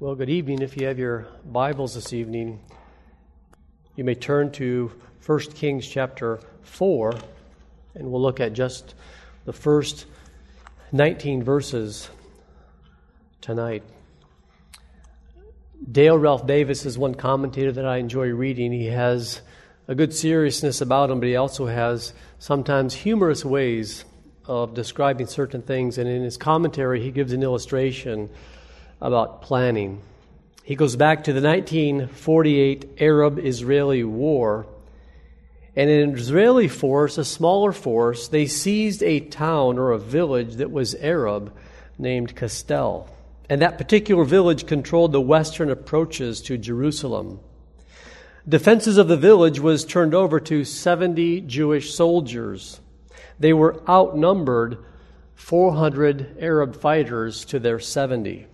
Well, good evening. If you have your Bibles this evening, you may turn to 1 Kings chapter 4, and we'll look at just the first 19 verses tonight. Dale Ralph Davis is one commentator that I enjoy reading. He has a good seriousness about him, but he also has sometimes humorous ways of describing certain things. And in his commentary, he gives an illustration about planning. He goes back to the 1948 Arab Israeli War. And an Israeli force, a smaller force, they seized a town or a village that was Arab named Castel. And that particular village controlled the western approaches to Jerusalem. Defenses of the village was turned over to 70 Jewish soldiers. They were outnumbered 400 Arab fighters to their 70.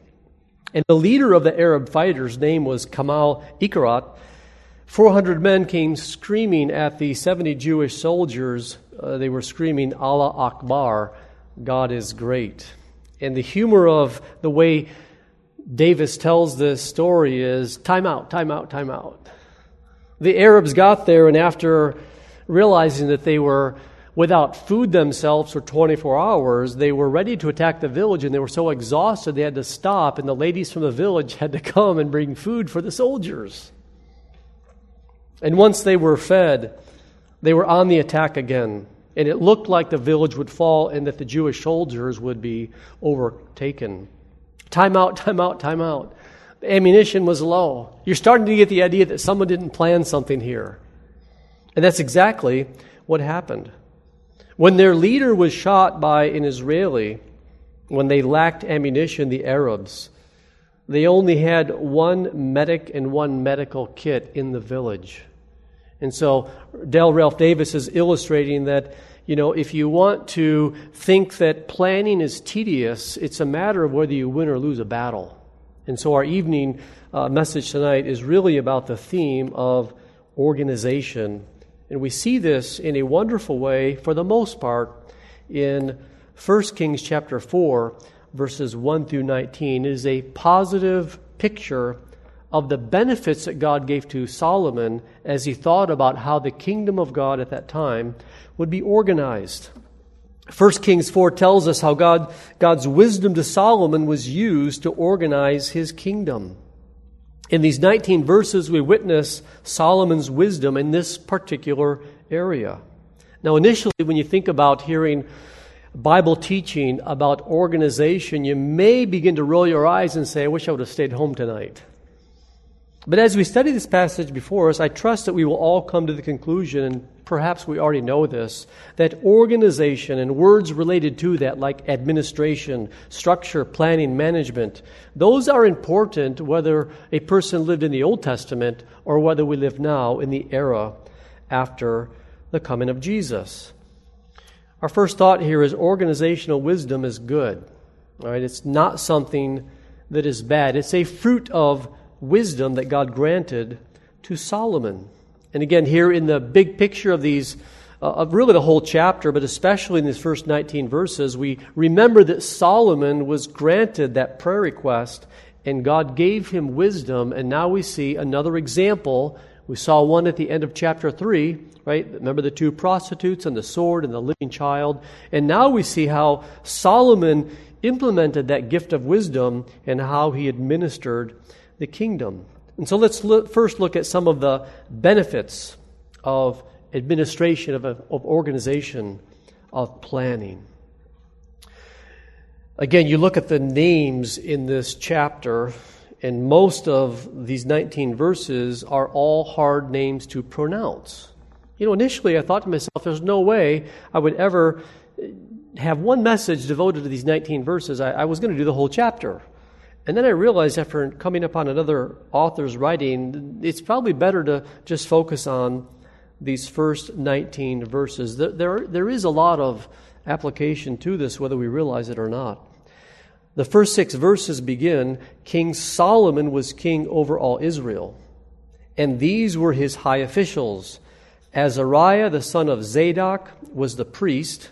And the leader of the Arab fighters' name was Kamal Ikarat. 400 men came screaming at the 70 Jewish soldiers. Uh, they were screaming, Allah Akbar, God is great. And the humor of the way Davis tells this story is time out, time out, time out. The Arabs got there, and after realizing that they were without food themselves for 24 hours. They were ready to attack the village and they were so exhausted they had to stop, and the ladies from the village had to come and bring food for the soldiers. And once they were fed, they were on the attack again. And it looked like the village would fall and that the Jewish soldiers would be overtaken. Time out, time out, time out. The ammunition was low. You're starting to get the idea that someone didn't plan something here. And that's exactly what happened. When their leader was shot by an Israeli, when they lacked ammunition, the Arabs, they only had one medic and one medical kit in the village. And so Dale Ralph Davis is illustrating that, you know, if you want to think that planning is tedious, it's a matter of whether you win or lose a battle. And so our evening uh, message tonight is really about the theme of organization and we see this in a wonderful way, for the most part, in 1 Kings chapter 4, verses 1 through 19. It is a positive picture of the benefits that God gave to Solomon as he thought about how the kingdom of God at that time would be organized. 1 Kings 4 tells us how God, God's wisdom to Solomon was used to organize his kingdom. In these 19 verses, we witness Solomon's wisdom in this particular area. Now, initially, when you think about hearing Bible teaching about organization, you may begin to roll your eyes and say, I wish I would have stayed home tonight. But as we study this passage before us, I trust that we will all come to the conclusion, and perhaps we already know this, that organization and words related to that, like administration, structure, planning, management, those are important whether a person lived in the Old Testament or whether we live now in the era after the coming of Jesus. Our first thought here is organizational wisdom is good. All right, it's not something that is bad. It's a fruit of wisdom that God granted to Solomon. And again, here in the big picture of these, uh, of really the whole chapter, but especially in these first 19 verses, we remember that Solomon was granted that prayer request and God gave him wisdom. And now we see another example. We saw one at the end of chapter 3, right? Remember the two prostitutes and the sword and the living child. And now we see how Solomon implemented that gift of wisdom and how he administered the kingdom. And so let's look, first look at some of the benefits of administration, of, of organization, of planning. Again, you look at the names in this chapter, and most of these 19 verses are all hard names to pronounce. You know, initially I thought to myself, there's no way I would ever have one message devoted to these 19 verses. I, I was going to do the whole chapter. And then I realized after coming upon another author's writing, it's probably better to just focus on these first 19 verses. There, there, there is a lot of application to this, whether we realize it or not. The first six verses begin King Solomon was king over all Israel, and these were his high officials. Azariah, the son of Zadok, was the priest.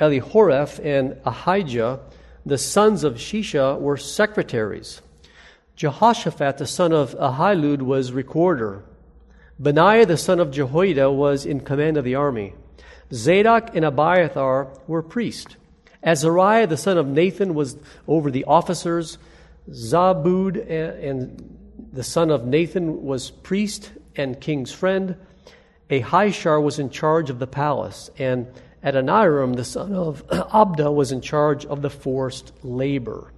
Elihoreph and Ahijah the sons of Shisha were secretaries. Jehoshaphat, the son of Ahilud, was recorder. Benaiah, the son of Jehoiada, was in command of the army. Zadok and Abiathar were priests. Azariah, the son of Nathan, was over the officers. Zabud eh, and the son of Nathan was priest and king's friend. Ahishar was in charge of the palace, and Adoniram, the son of Abda, was in charge of the forced labor.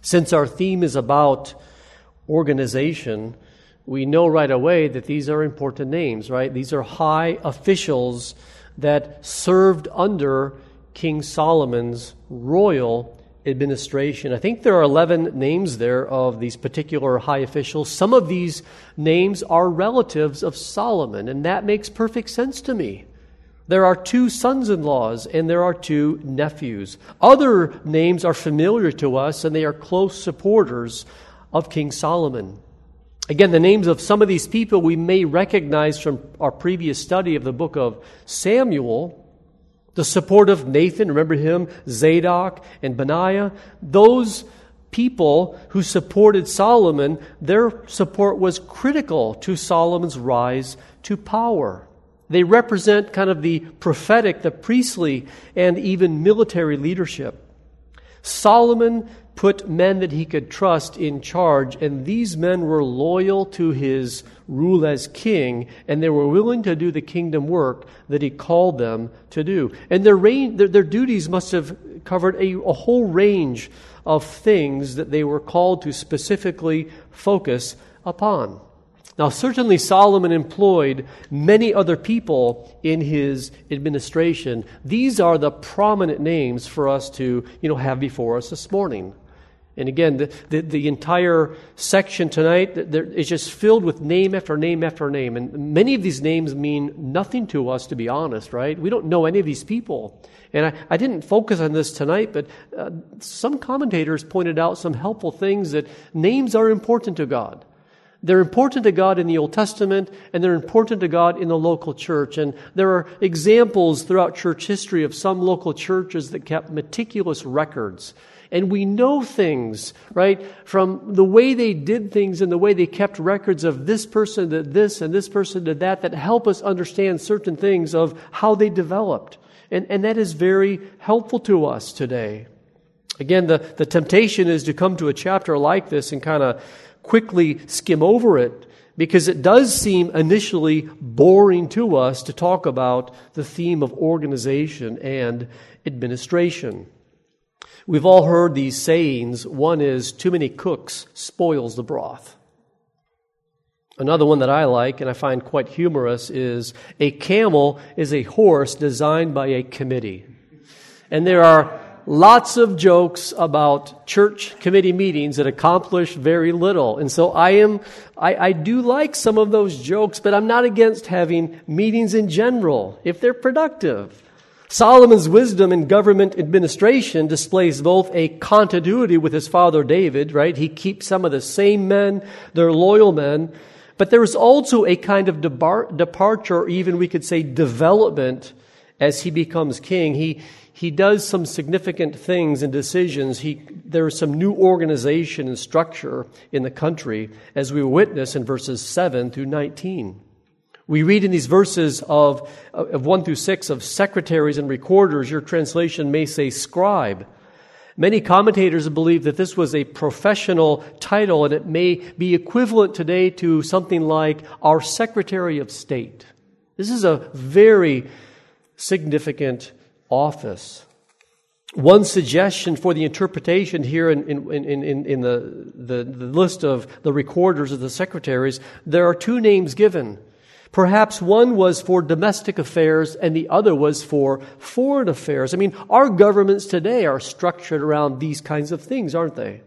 Since our theme is about organization, we know right away that these are important names, right? These are high officials that served under King Solomon's royal administration. I think there are 11 names there of these particular high officials. Some of these names are relatives of Solomon, and that makes perfect sense to me. There are two sons in laws and there are two nephews. Other names are familiar to us and they are close supporters of King Solomon. Again, the names of some of these people we may recognize from our previous study of the book of Samuel. The support of Nathan, remember him, Zadok and Benaiah. Those people who supported Solomon, their support was critical to Solomon's rise to power. They represent kind of the prophetic, the priestly, and even military leadership. Solomon put men that he could trust in charge, and these men were loyal to his rule as king, and they were willing to do the kingdom work that he called them to do. And their, reign, their, their duties must have covered a, a whole range of things that they were called to specifically focus upon. Now, certainly Solomon employed many other people in his administration. These are the prominent names for us to, you know, have before us this morning. And again, the, the, the entire section tonight is just filled with name after name after name. And many of these names mean nothing to us, to be honest, right? We don't know any of these people. And I, I didn't focus on this tonight, but uh, some commentators pointed out some helpful things that names are important to God. They're important to God in the Old Testament, and they're important to God in the local church. And there are examples throughout church history of some local churches that kept meticulous records and we know things, right, from the way they did things and the way they kept records of this person did this and this person did that, that help us understand certain things of how they developed. And, and that is very helpful to us today. Again, the, the temptation is to come to a chapter like this and kind of quickly skim over it because it does seem initially boring to us to talk about the theme of organization and administration. We've all heard these sayings. One is, too many cooks spoils the broth. Another one that I like and I find quite humorous is, a camel is a horse designed by a committee. And there are lots of jokes about church committee meetings that accomplish very little. And so I am, I, I, do like some of those jokes, but I'm not against having meetings in general if they're productive. Solomon's wisdom in government administration displays both a continuity with his father David, right? He keeps some of the same men, they're loyal men, but there is also a kind of debar- departure, or even we could say development as he becomes king. He, he does some significant things and decisions. He, there is some new organization and structure in the country, as we witness in verses 7 through 19. We read in these verses of, of 1 through 6 of secretaries and recorders. Your translation may say scribe. Many commentators believe that this was a professional title and it may be equivalent today to something like our Secretary of State. This is a very significant office. One suggestion for the interpretation here in, in, in, in the, the, the list of the recorders of the secretaries, there are two names given. Perhaps one was for domestic affairs and the other was for foreign affairs. I mean, our governments today are structured around these kinds of things, aren't they?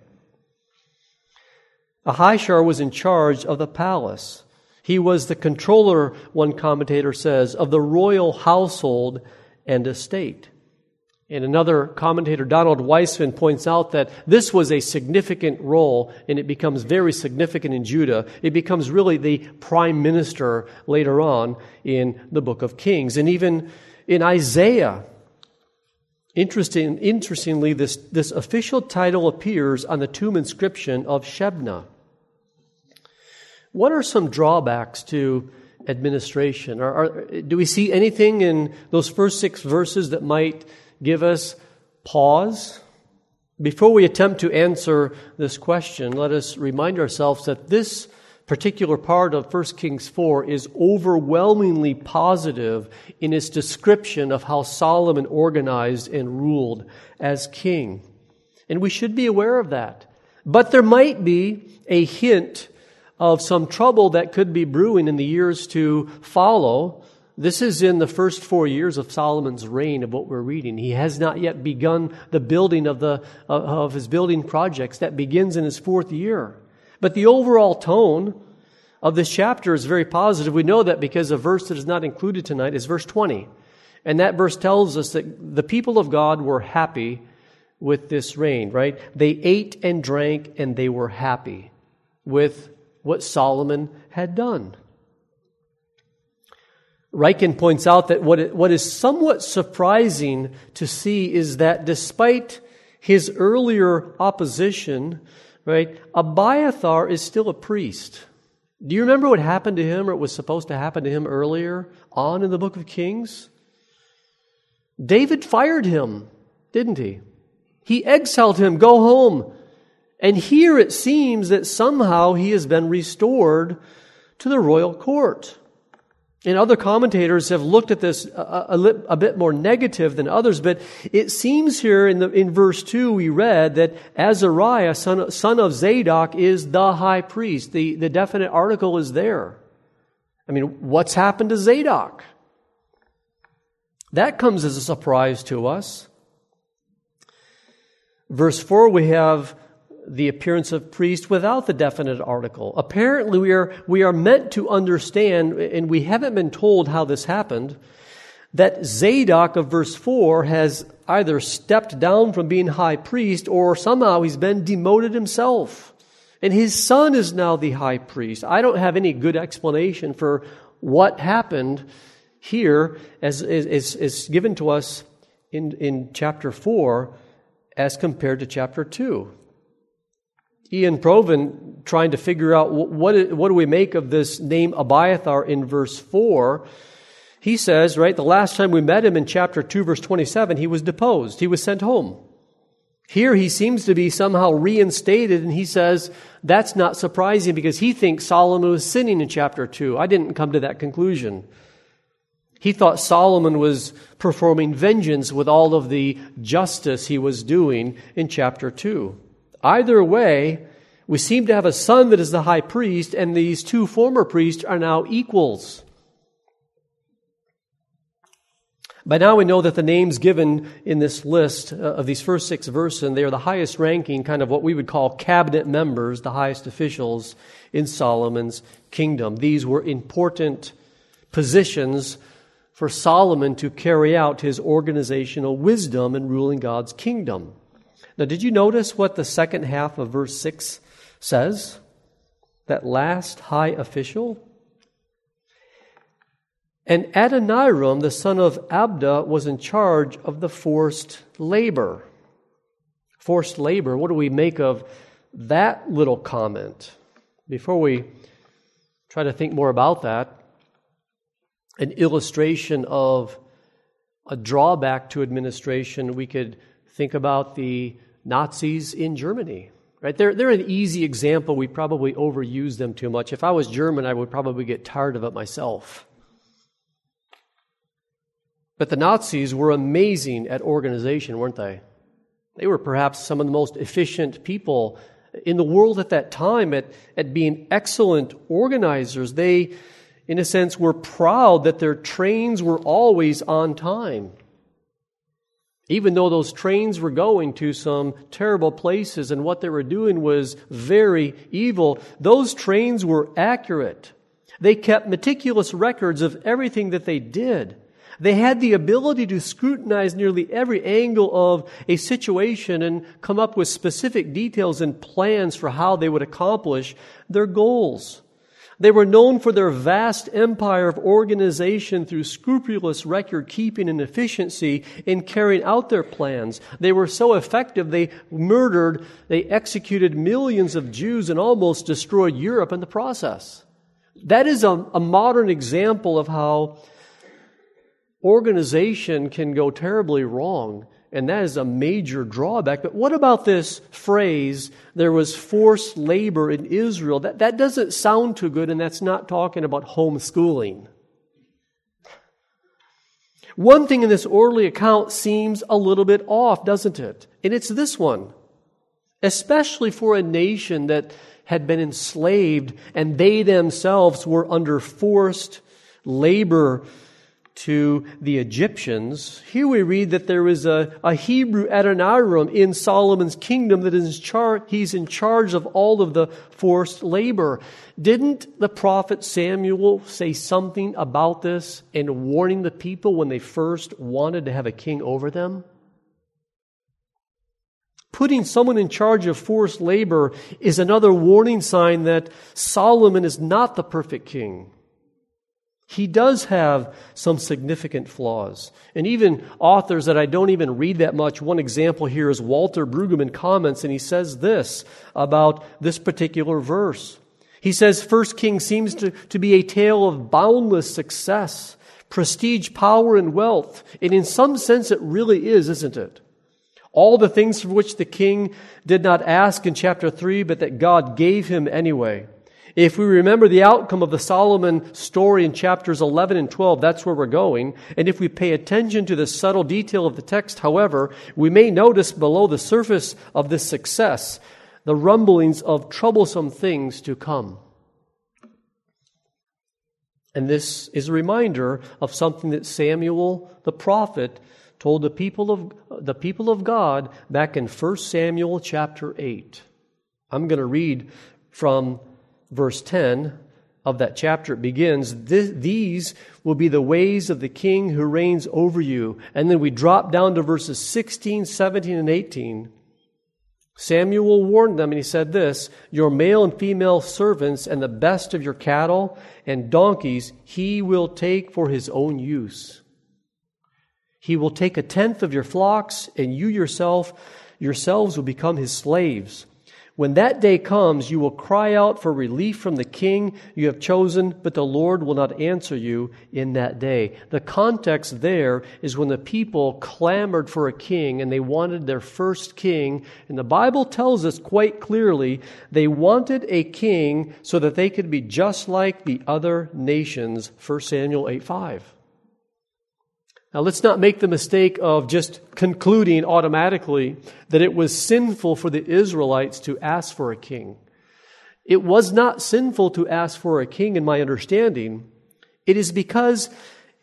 Ahishar was in charge of the palace. He was the controller, one commentator says, of the royal household and estate. And another commentator, Donald Wiseman, points out that this was a significant role, and it becomes very significant in Judah. It becomes really the prime minister later on in the book of Kings. And even in Isaiah, Interesting, interestingly, this, this official title appears on the tomb inscription of Shebna. What are some drawbacks to administration? Are, are, do we see anything in those first six verses that might give us pause? Before we attempt to answer this question, let us remind ourselves that this particular part of 1 Kings 4 is overwhelmingly positive in its description of how Solomon organized and ruled as king. And we should be aware of that. But there might be a hint of some trouble that could be brewing in the years to follow. This is in the first four years of Solomon's reign of what we're reading. He has not yet begun the building of, the, uh, of his building projects. That begins in his fourth year. But the overall tone of this chapter is very positive. We know that because a verse that is not included tonight is verse 20. And that verse tells us that the people of God were happy with this reign, right? They ate and drank and they were happy with what Solomon had done. Ryken points out that what, what is somewhat surprising to see is that despite his earlier opposition, right? Abiathar is still a priest. Do you remember what happened to him or what was supposed to happen to him earlier on in the book of Kings? David fired him, didn't he? He exiled him, go home. And here it seems that somehow he has been restored to the royal court. And other commentators have looked at this a, a, a, bit more negative than others, but it seems here in, the, in verse 2 we read that Azariah, son, son of Zadok, is the high priest. The, the definite article is there. I mean, what's happened to Zadok? That comes as a surprise to us. Verse 4, we have the appearance of priest without the definite article. Apparently, we are, we are meant to understand, and we haven't been told how this happened, that Zadok of verse 4 has either stepped down from being high priest or somehow he's been demoted himself. And his son is now the high priest. I don't have any good explanation for what happened here as is, given to us in, in chapter 4 as compared to chapter 2. Ian Provan trying to figure out what, what do we make of this name Abiathar in verse 4. He says, right, the last time we met him in chapter 2, verse 27, he was deposed. He was sent home. Here he seems to be somehow reinstated, and he says that's not surprising because he thinks Solomon was sinning in chapter 2. I didn't come to that conclusion. He thought Solomon was performing vengeance with all of the justice he was doing in chapter 2. Either way, we seem to have a son that is the high priest, and these two former priests are now equals. By now, we know that the names given in this list uh, of these first six verses, and they are the highest ranking, kind of what we would call cabinet members, the highest officials in Solomon's kingdom. These were important positions for Solomon to carry out his organizational wisdom in ruling God's kingdom. Now, did you notice what the second half of verse 6 says? That last high official? And Adoniram, the son of Abda, was in charge of the forced labor. Forced labor, what do we make of that little comment? Before we try to think more about that, an illustration of a drawback to administration, we could think about the Nazis in Germany. Right? They're, they're an easy example. We probably overuse them too much. If I was German, I would probably get tired of it myself. But the Nazis were amazing at organization, weren't they? They were perhaps some of the most efficient people in the world at that time at, at being excellent organizers. They, in a sense, were proud that their trains were always on time. Even though those trains were going to some terrible places and what they were doing was very evil, those trains were accurate. They kept meticulous records of everything that they did. They had the ability to scrutinize nearly every angle of a situation and come up with specific details and plans for how they would accomplish their goals. They were known for their vast empire of organization through scrupulous record keeping and efficiency in carrying out their plans. They were so effective, they murdered, they executed millions of Jews and almost destroyed Europe in the process. That is a, a modern example of how organization can go terribly wrong and that is a major drawback. But what about this phrase, there was forced labor in Israel? That, that doesn't sound too good, and that's not talking about homeschooling. One thing in this orderly account seems a little bit off, doesn't it? And it's this one. Especially for a nation that had been enslaved and they themselves were under forced labor to the Egyptians, here we read that there is a, a Hebrew Adoniram in Solomon's kingdom that is in charge, he's in charge of all of the forced labor. Didn't the prophet Samuel say something about this and warning the people when they first wanted to have a king over them? Putting someone in charge of forced labor is another warning sign that Solomon is not the perfect king. He does have some significant flaws. And even authors that I don't even read that much, one example here is Walter Brueggemann comments, and he says this about this particular verse. He says, First King seems to, to be a tale of boundless success, prestige, power, and wealth. And in some sense, it really is, isn't it? All the things for which the king did not ask in chapter 3, but that God gave him anyway. If we remember the outcome of the Solomon story in chapters 11 and 12, that's where we're going. And if we pay attention to the subtle detail of the text, however, we may notice below the surface of this success the rumblings of troublesome things to come. And this is a reminder of something that Samuel the prophet told the people of, the people of God back in 1 Samuel chapter 8. I'm going to read from verse 10 of that chapter, it begins, These will be the ways of the king who reigns over you. And then we drop down to verses 16, 17, and 18. Samuel warned them, and he said this Your male and female servants and the best of your cattle and donkeys he will take for his own use. He will take a tenth of your flocks, and you yourself yourselves will become his slaves. When that day comes, you will cry out for relief from the king you have chosen, but the Lord will not answer you in that day. The context there is when the people clamored for a king and they wanted their first king. And the Bible tells us quite clearly they wanted a king so that they could be just like the other nations. 1 Samuel 8 5. Now, let's not make the mistake of just concluding automatically that it was sinful for the Israelites to ask for a king. It was not sinful to ask for a king, in my understanding. It is because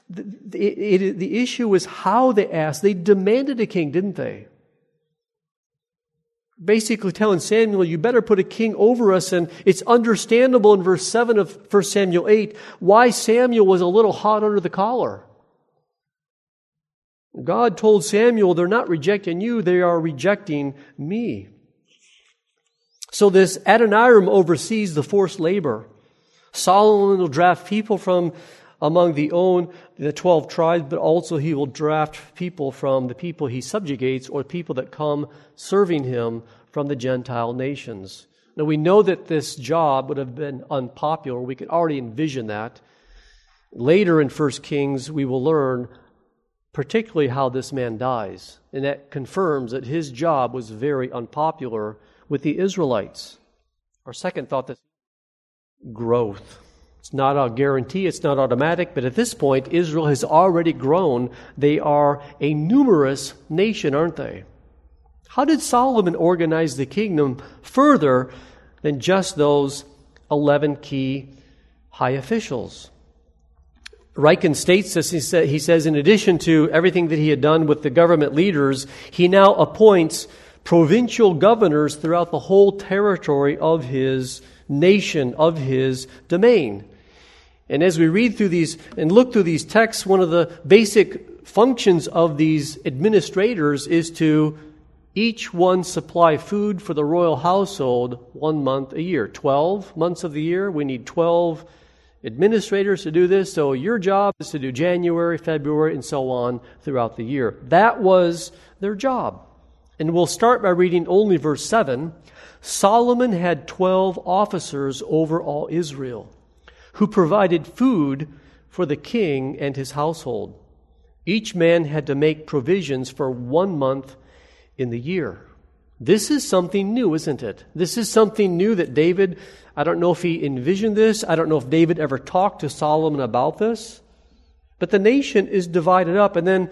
the, it, it, the issue was how they asked. They demanded a king, didn't they? Basically telling Samuel, you better put a king over us. And it's understandable in verse 7 of 1 Samuel 8 why Samuel was a little hot under the collar. God told Samuel, they're not rejecting you, they are rejecting me. So this Adoniram oversees the forced labor. Solomon will draft people from among the own the 12 tribes, but also he will draft people from the people he subjugates or people that come serving him from the Gentile nations. Now we know that this job would have been unpopular. We can already envision that. Later in 1 Kings, we will learn particularly how this man dies. And that confirms that his job was very unpopular with the Israelites. Our second thought that growth. It's not a guarantee, it's not automatic, but at this point, Israel has already grown. They are a numerous nation, aren't they? How did Solomon organize the kingdom further than just those 11 key high officials? Ryken states this. He, say, he says, in addition to everything that he had done with the government leaders, he now appoints provincial governors throughout the whole territory of his nation, of his domain. And as we read through these and look through these texts, one of the basic functions of these administrators is to each one supply food for the royal household one month a year. 12 months of the year, we need 12 administrators to do this. So your job is to do January, February, and so on throughout the year. That was their job. And we'll start by reading only verse 7. Solomon had 12 officers over all Israel who provided food for the king and his household. Each man had to make provisions for one month in the year. This is something new, isn't it? This is something new that David, I don't know if he envisioned this. I don't know if David ever talked to Solomon about this. But the nation is divided up. And then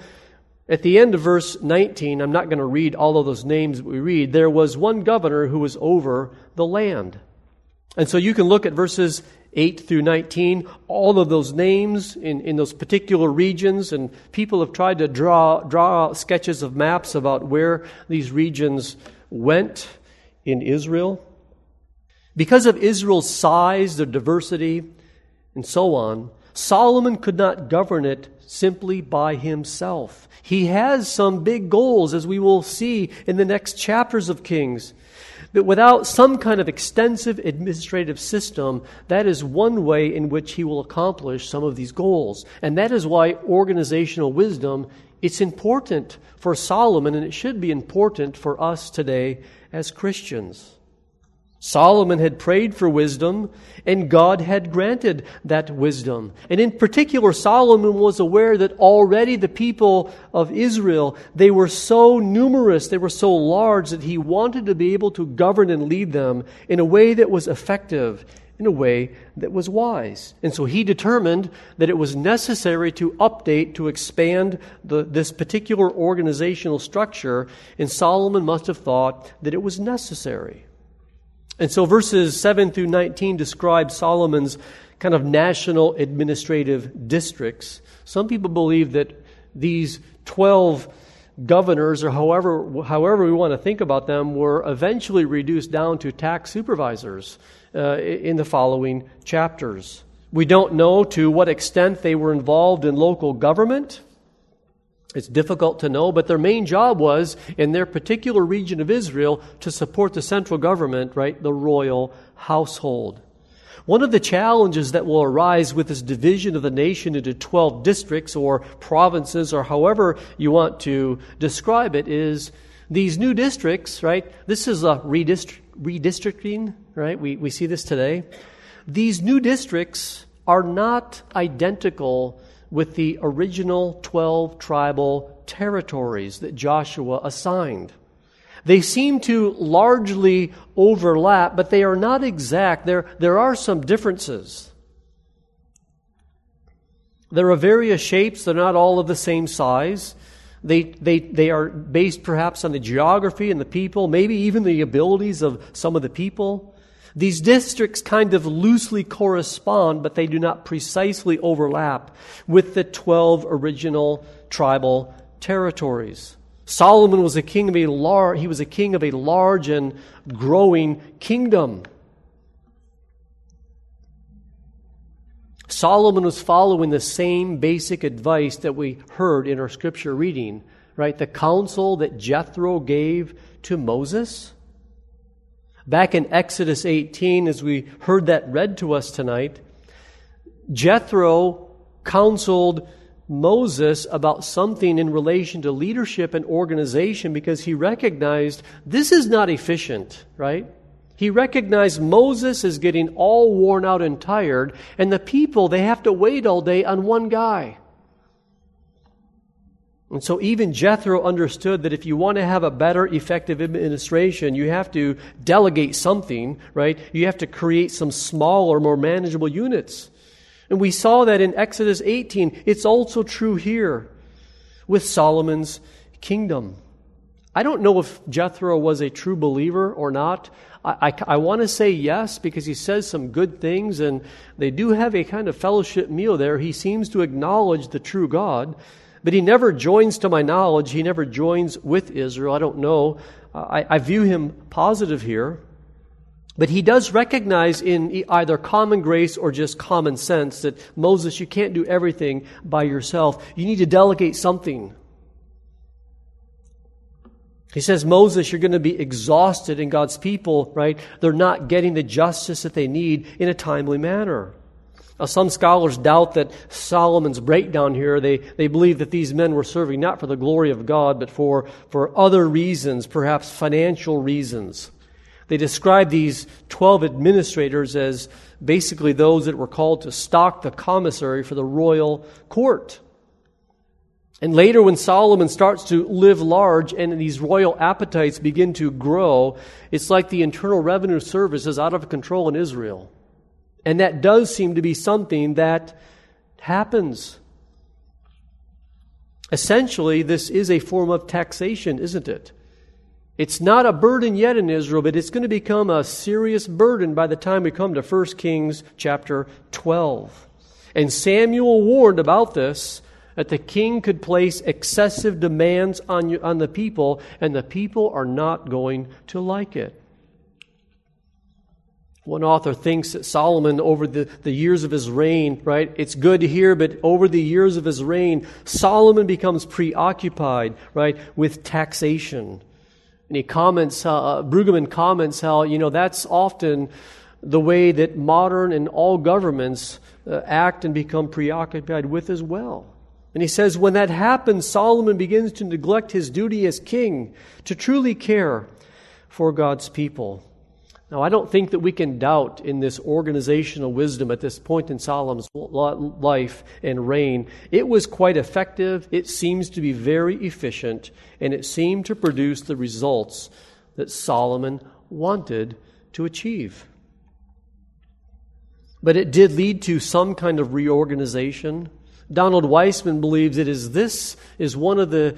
at the end of verse 19, I'm not going to read all of those names we read. There was one governor who was over the land. And so you can look at verses 8 through 19, all of those names in, in those particular regions, and people have tried to draw, draw sketches of maps about where these regions went in Israel. Because of Israel's size, their diversity, and so on, Solomon could not govern it simply by himself. He has some big goals, as we will see in the next chapters of Kings. But without some kind of extensive administrative system, that is one way in which he will accomplish some of these goals. And that is why organizational wisdom it's important for Solomon and it should be important for us today as Christians. Solomon had prayed for wisdom, and God had granted that wisdom. And in particular, Solomon was aware that already the people of Israel, they were so numerous, they were so large that he wanted to be able to govern and lead them in a way that was effective, in a way that was wise. And so he determined that it was necessary to update, to expand the, this particular organizational structure, and Solomon must have thought that it was necessary. And so verses 7 through 19 describe Solomon's kind of national administrative districts. Some people believe that these 12 governors, or however, however we want to think about them, were eventually reduced down to tax supervisors uh, in the following chapters. We don't know to what extent they were involved in local government. It's difficult to know, but their main job was in their particular region of Israel to support the central government, right? The royal household. One of the challenges that will arise with this division of the nation into 12 districts or provinces or however you want to describe it is these new districts, right? This is a redistricting, right? We, we see this today. These new districts are not identical with the original 12 tribal territories that Joshua assigned. They seem to largely overlap, but they are not exact. There, there are some differences. There are various shapes, they're not all of the same size. They, they, they are based perhaps on the geography and the people, maybe even the abilities of some of the people. These districts kind of loosely correspond, but they do not precisely overlap with the 12 original tribal territories. Solomon was a king of a large, he was a king of a large and growing kingdom. Solomon was following the same basic advice that we heard in our scripture reading, right? The counsel that Jethro gave to Moses. Back in Exodus 18, as we heard that read to us tonight, Jethro counseled Moses about something in relation to leadership and organization because he recognized this is not efficient, right? He recognized Moses is getting all worn out and tired, and the people, they have to wait all day on one guy. And so even Jethro understood that if you want to have a better, effective administration, you have to delegate something, right? You have to create some smaller, more manageable units. And we saw that in Exodus 18. It's also true here with Solomon's kingdom. I don't know if Jethro was a true believer or not. I, I, I want to say yes because he says some good things and they do have a kind of fellowship meal there. He seems to acknowledge the true God. But he never joins, to my knowledge, he never joins with Israel. I don't know. I, I view him positive here. But he does recognize in either common grace or just common sense that Moses, you can't do everything by yourself. You need to delegate something. He says, Moses, you're going to be exhausted, and God's people, right? They're not getting the justice that they need in a timely manner. Some scholars doubt that Solomon's breakdown here, they, they believe that these men were serving not for the glory of God, but for, for other reasons, perhaps financial reasons. They describe these 12 administrators as basically those that were called to stock the commissary for the royal court. And later, when Solomon starts to live large and these royal appetites begin to grow, it's like the Internal Revenue Service is out of control in Israel. And that does seem to be something that happens. Essentially, this is a form of taxation, isn't it? It's not a burden yet in Israel, but it's going to become a serious burden by the time we come to 1 Kings chapter 12. And Samuel warned about this that the king could place excessive demands on, you, on the people, and the people are not going to like it. One author thinks that Solomon, over the, the years of his reign, right, it's good to hear, but over the years of his reign, Solomon becomes preoccupied, right, with taxation. And he comments, uh, Brueggemann comments how, you know, that's often the way that modern and all governments uh, act and become preoccupied with as well. And he says, when that happens, Solomon begins to neglect his duty as king to truly care for God's people. Now, I don't think that we can doubt in this organizational wisdom at this point in Solomon's life and reign. It was quite effective, it seems to be very efficient, and it seemed to produce the results that Solomon wanted to achieve. But it did lead to some kind of reorganization Donald Wiseman believes it is this is one of the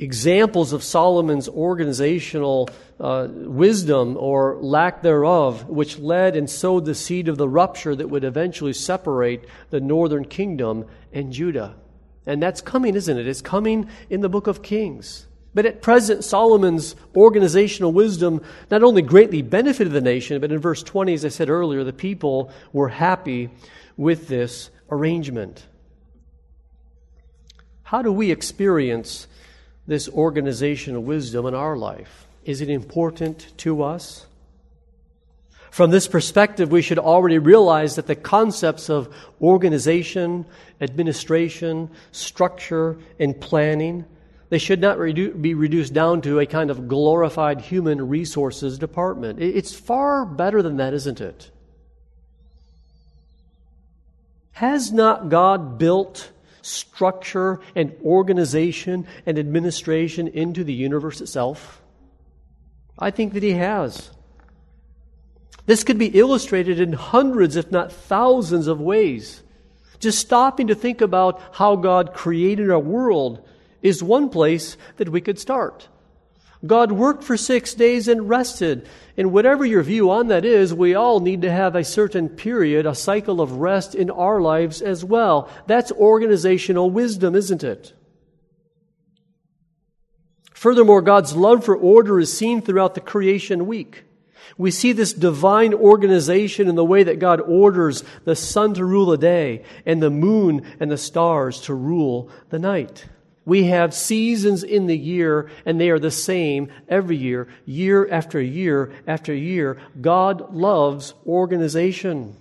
examples of Solomon's organizational uh, wisdom or lack thereof, which led and sowed the seed of the rupture that would eventually separate the northern kingdom and Judah. And that's coming, isn't it? It's coming in the book of Kings. But at present, Solomon's organizational wisdom not only greatly benefited the nation, but in verse 20, as I said earlier, the people were happy with this arrangement. How do we experience this organizational wisdom in our life? Is it important to us? From this perspective, we should already realize that the concepts of organization, administration, structure, and planning, they should not redu- be reduced down to a kind of glorified human resources department. It's far better than that, isn't it? Has not God built structure and organization and administration into the universe itself? I think that he has. This could be illustrated in hundreds, if not thousands, of ways. Just stopping to think about how God created our world is one place that we could start. God worked for six days and rested. And whatever your view on that is, we all need to have a certain period, a cycle of rest in our lives as well. That's organizational wisdom, isn't it? Furthermore, God's love for order is seen throughout the creation week. We see this divine organization in the way that God orders the sun to rule the day and the moon and the stars to rule the night. We have seasons in the year, and they are the same every year, year after year after year. God loves organization.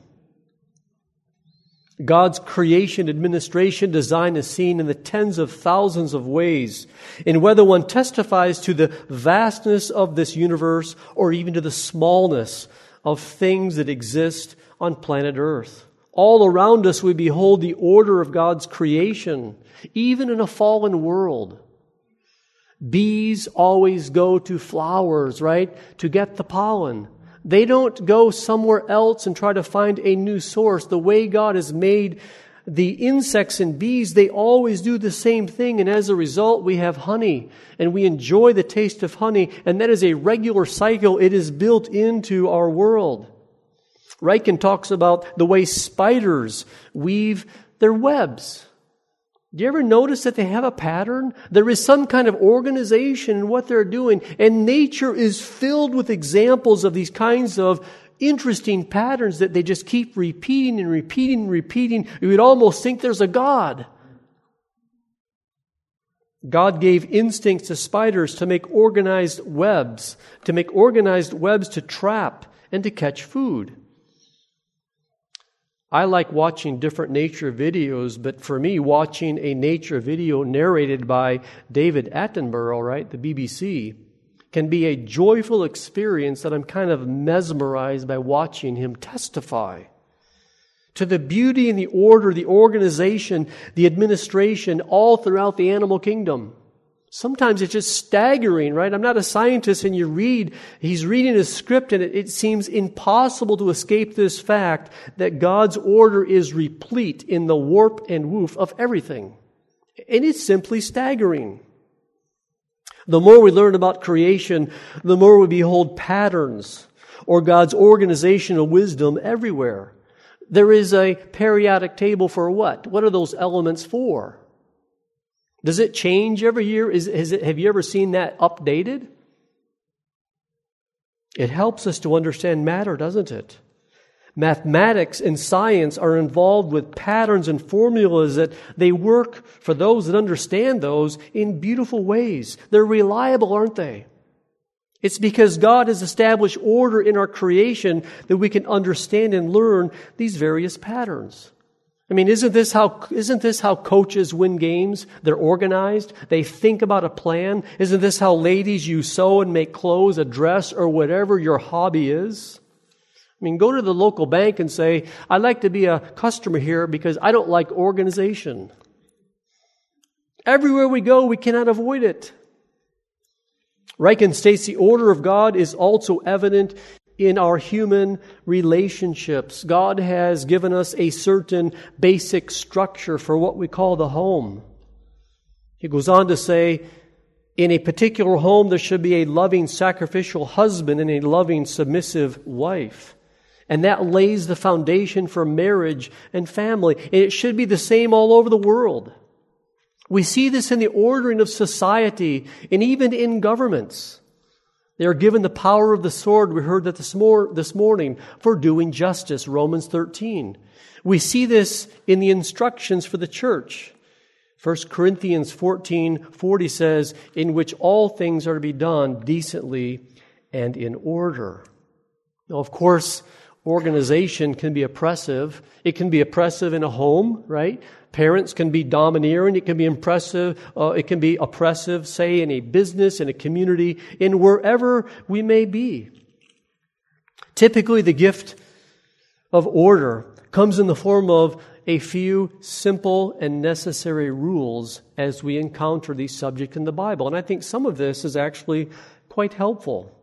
God's creation, administration, design is seen in the tens of thousands of ways. And whether one testifies to the vastness of this universe or even to the smallness of things that exist on planet Earth. All around us, we behold the order of God's creation even in a fallen world. Bees always go to flowers, right, to get the pollen. They don't go somewhere else and try to find a new source. The way God has made the insects and bees, they always do the same thing. And as a result, we have honey and we enjoy the taste of honey. And that is a regular cycle. It is built into our world. Ryken talks about the way spiders weave their webs. Do you ever notice that they have a pattern? There is some kind of organization in what they're doing, and nature is filled with examples of these kinds of interesting patterns that they just keep repeating and repeating and repeating. You would almost think there's a God. God gave instincts to spiders to make organized webs, to make organized webs to trap and to catch food. I like watching different nature videos, but for me, watching a nature video narrated by David Attenborough, right, the BBC, can be a joyful experience that I'm kind of mesmerized by watching him testify to the beauty and the order, the organization, the administration, all throughout the animal kingdom. Sometimes it's just staggering, right? I'm not a scientist and you read, he's reading a script and it, it, seems impossible to escape this fact that God's order is replete in the warp and woof of everything. And it's simply staggering. The more we learn about creation, the more we behold patterns or God's organizational wisdom everywhere. There is a periodic table for what? What are those elements for? Does it change every year? Is, it, have you ever seen that updated? It helps us to understand matter, doesn't it? Mathematics and science are involved with patterns and formulas that they work for those that understand those in beautiful ways. They're reliable, aren't they? It's because God has established order in our creation that we can understand and learn these various patterns. I mean, isn't this how, isn't this how coaches win games? They're organized. They think about a plan. Isn't this how ladies you sew and make clothes, a dress, or whatever your hobby is? I mean, go to the local bank and say, I'd like to be a customer here because I don't like organization. Everywhere we go, we cannot avoid it. Ryken states the order of God is also evident in our human relationships. God has given us a certain basic structure for what we call the home. He goes on to say, in a particular home, there should be a loving, sacrificial husband and a loving, submissive wife. And that lays the foundation for marriage and family. And it should be the same all over the world. We see this in the ordering of society and even in governments. They are given the power of the sword, we heard that this, mor- this morning, for doing justice, Romans 13. We see this in the instructions for the church. 1 Corinthians 14 40 says, In which all things are to be done decently and in order. Now, of course, organization can be oppressive. It can be oppressive in a home, right? Parents can be domineering. It can be impressive. Uh, it can be oppressive, say, in a business, in a community, in wherever we may be. Typically, the gift of order comes in the form of a few simple and necessary rules as we encounter these subjects in the Bible. And I think some of this is actually quite helpful.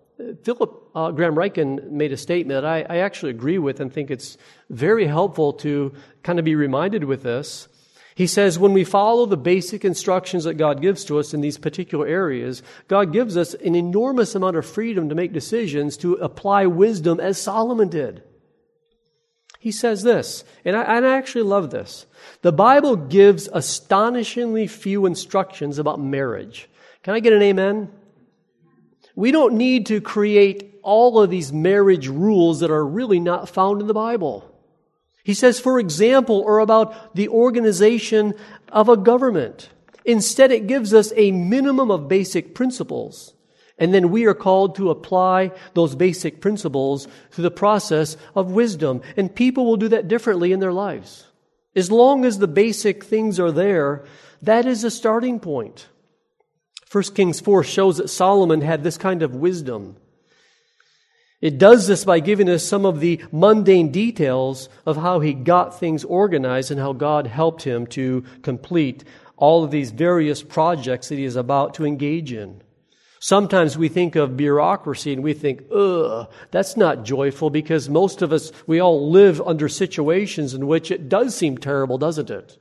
Philip uh, Graham Ryken made a statement that I, I, actually agree with and think it's very helpful to kind of be reminded with this. He says, when we follow the basic instructions that God gives to us in these particular areas, God gives us an enormous amount of freedom to make decisions, to apply wisdom as Solomon did. He says this, and I, and I actually love this. The Bible gives astonishingly few instructions about marriage. Can I get an amen? We don't need to create all of these marriage rules that are really not found in the Bible. He says, for example, or about the organization of a government. Instead, it gives us a minimum of basic principles. And then we are called to apply those basic principles through the process of wisdom. And people will do that differently in their lives. As long as the basic things are there, that is a starting point. 1 Kings 4 shows that Solomon had this kind of wisdom. It does this by giving us some of the mundane details of how he got things organized and how God helped him to complete all of these various projects that he is about to engage in. Sometimes we think of bureaucracy and we think, ugh, that's not joyful because most of us, we all live under situations in which it does seem terrible, doesn't it?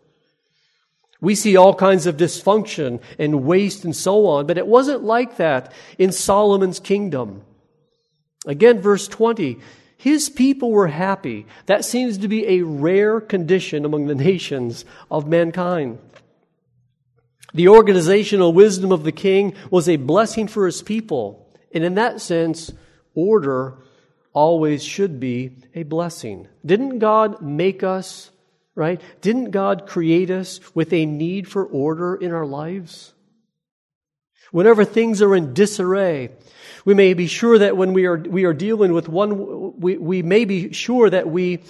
We see all kinds of dysfunction and waste and so on, but it wasn't like that in Solomon's kingdom. Again, verse 20. His people were happy. That seems to be a rare condition among the nations of mankind. The organizational wisdom of the king was a blessing for his people. And in that sense, order always should be a blessing. Didn't God make us, right? Didn't God create us with a need for order in our lives? Whenever things are in disarray. We may be sure that when we are, we are dealing with one, we, we may be sure that we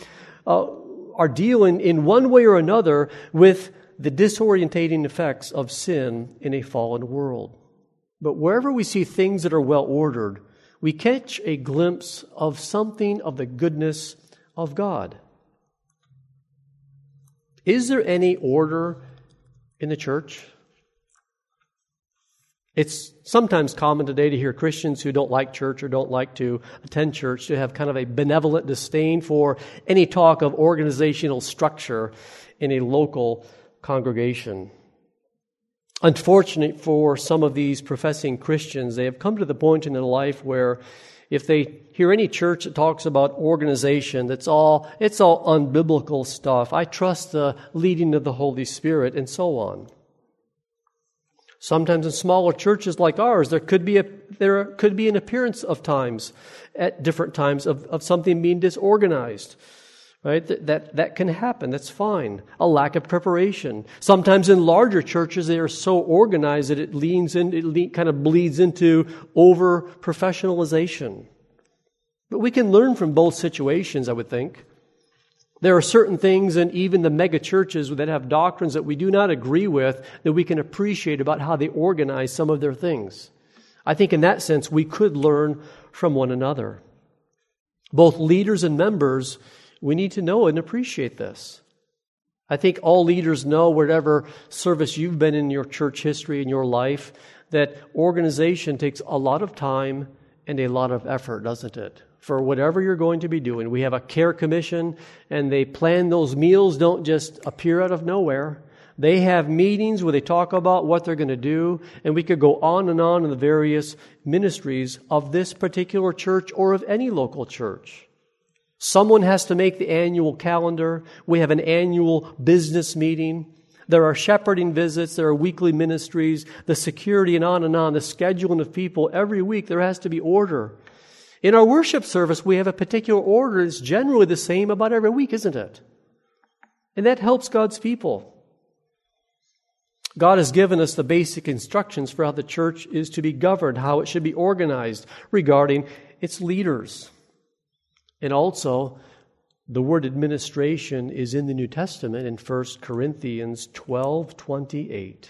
uh, are dealing in one way or another with the disorientating effects of sin in a fallen world. But wherever we see things that are well ordered, we catch a glimpse of something of the goodness of God. Is there any order in the church? It's sometimes common today to hear Christians who don't like church or don't like to attend church to have kind of a benevolent disdain for any talk of organizational structure in a local congregation. Unfortunate for some of these professing Christians, they have come to the point in their life where if they hear any church that talks about organization, that's all, it's all unbiblical stuff. I trust the leading of the Holy Spirit and so on. Sometimes in smaller churches like ours, there could be, a, there could be an appearance of times, at different times, of, of something being disorganized. Right? That, that, that can happen. That's fine. A lack of preparation. Sometimes in larger churches, they are so organized that it leans in, it le- kind of bleeds into over professionalization. But we can learn from both situations, I would think. There are certain things in even the mega churches that have doctrines that we do not agree with that we can appreciate about how they organize some of their things. I think in that sense, we could learn from one another. Both leaders and members we need to know and appreciate this. I think all leaders know, whatever service you've been in your church history in your life, that organization takes a lot of time and a lot of effort, doesn't it? For whatever you're going to be doing. We have a care commission, and they plan those meals, don't just appear out of nowhere. They have meetings where they talk about what they're going to do, and we could go on and on in the various ministries of this particular church or of any local church. Someone has to make the annual calendar. We have an annual business meeting. There are shepherding visits. There are weekly ministries, the security, and on and on, the scheduling of people. Every week there has to be order. In our worship service, we have a particular order that's generally the same about every week, isn't it? And that helps God's people. God has given us the basic instructions for how the church is to be governed, how it should be organized regarding its leaders. And also, the word administration is in the New Testament in 1 Corinthians 12 28.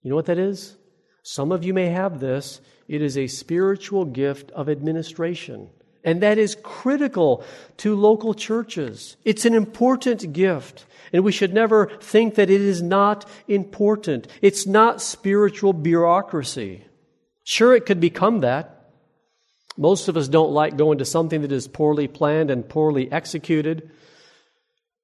You know what that is? Some of you may have this. It is a spiritual gift of administration. And that is critical to local churches. It's an important gift. And we should never think that it is not important. It's not spiritual bureaucracy. Sure, it could become that. Most of us don't like going to something that is poorly planned and poorly executed.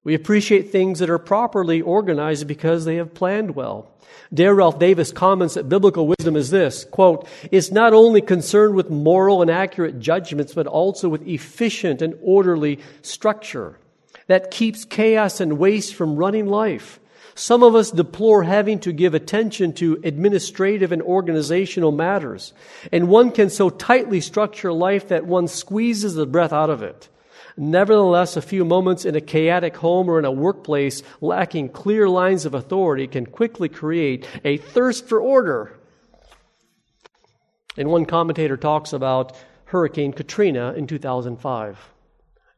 We appreciate things that are properly organized because they have planned well. Dale Ralph Davis comments that biblical wisdom is this, quote, is not only concerned with moral and accurate judgments, but also with efficient and orderly structure that keeps chaos and waste from running life. Some of us deplore having to give attention to administrative and organizational matters. And one can so tightly structure life that one squeezes the breath out of it. Nevertheless, a few moments in a chaotic home or in a workplace lacking clear lines of authority can quickly create a thirst for order. And one commentator talks about Hurricane Katrina in 2005.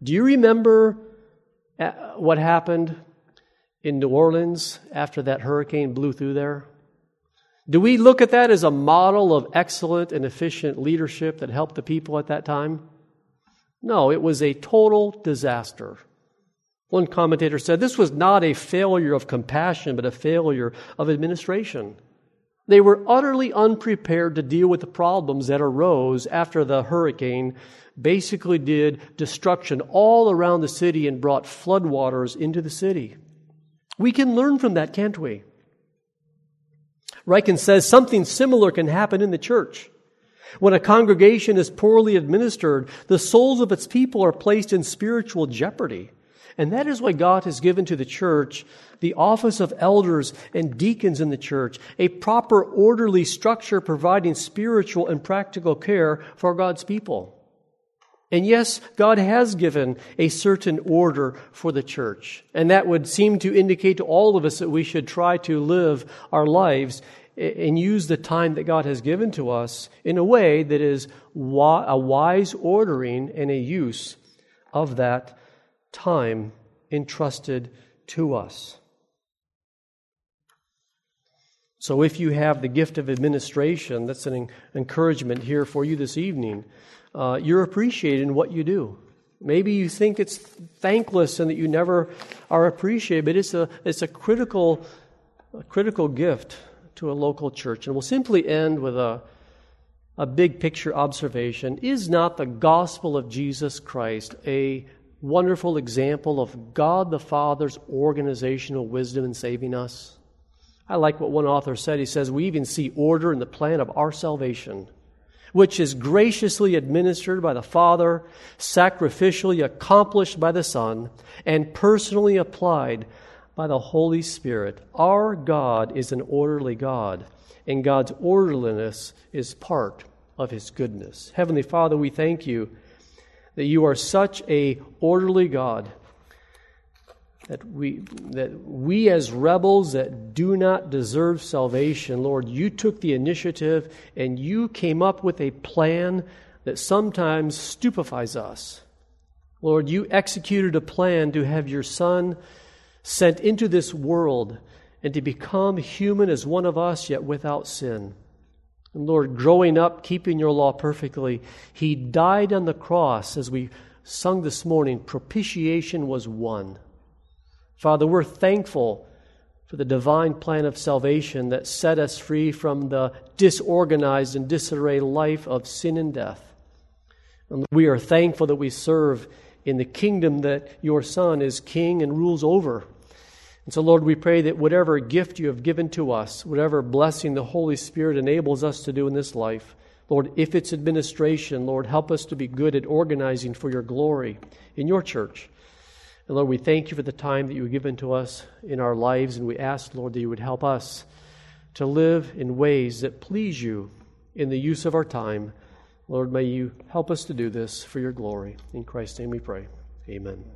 Do you remember uh, what happened in New Orleans after that hurricane blew through there? Do we look at that as a model of excellent and efficient leadership that helped the people at that time? No, it was a total disaster. One commentator said this was not a failure of compassion, but a failure of administration. They were utterly unprepared to deal with the problems that arose after the hurricane basically did destruction all around the city and brought floodwaters into the city. We can learn from that, can't we? Ryken says something similar can happen in the church. When a congregation is poorly administered, the souls of its people are placed in spiritual jeopardy. And that is why God has given to the church the office of elders and deacons in the church, a proper orderly structure providing spiritual and practical care for God's people. And yes, God has given a certain order for the church. And that would seem to indicate to all of us that we should try to live our lives and use the time that God has given to us in a way that is a wise ordering and a use of that time entrusted to us. So, if you have the gift of administration, that's an encouragement here for you this evening. Uh, you're appreciated in what you do. Maybe you think it's thankless and that you never are appreciated, but it's a, it's a critical, a critical gift to a local church. And we'll simply end with a, a big picture observation. Is not the gospel of Jesus Christ a wonderful example of God the Father's organizational wisdom in saving us? I like what one author said. He says, We even see order in the plan of our salvation, which is graciously administered by the Father, sacrificially accomplished by the Son, and personally applied by the Holy Spirit. Our God is an orderly God, and God's orderliness is part of His goodness. Heavenly Father, we thank you that you are such a orderly God that we that we as rebels that do not deserve salvation lord you took the initiative and you came up with a plan that sometimes stupefies us lord you executed a plan to have your son sent into this world and to become human as one of us, yet without sin. And Lord, growing up, keeping your law perfectly, he died on the cross, as we sung this morning, propitiation was won. Father, we're thankful for the divine plan of salvation that set us free from the disorganized and disarray life of sin and death. And we are thankful that we serve in the kingdom that your Son is king and rules over. And so, Lord, we pray that whatever gift you have given to us, whatever blessing the Holy Spirit enables us to do in this life, Lord, if it's administration, Lord, help us to be good at organizing for your glory in your church. And Lord, we thank you for the time that you have given to us in our lives, and we ask, Lord, that you would help us to live in ways that please you in the use of our time. Lord, may you help us to do this for your glory. In Christ's name we pray. Amen.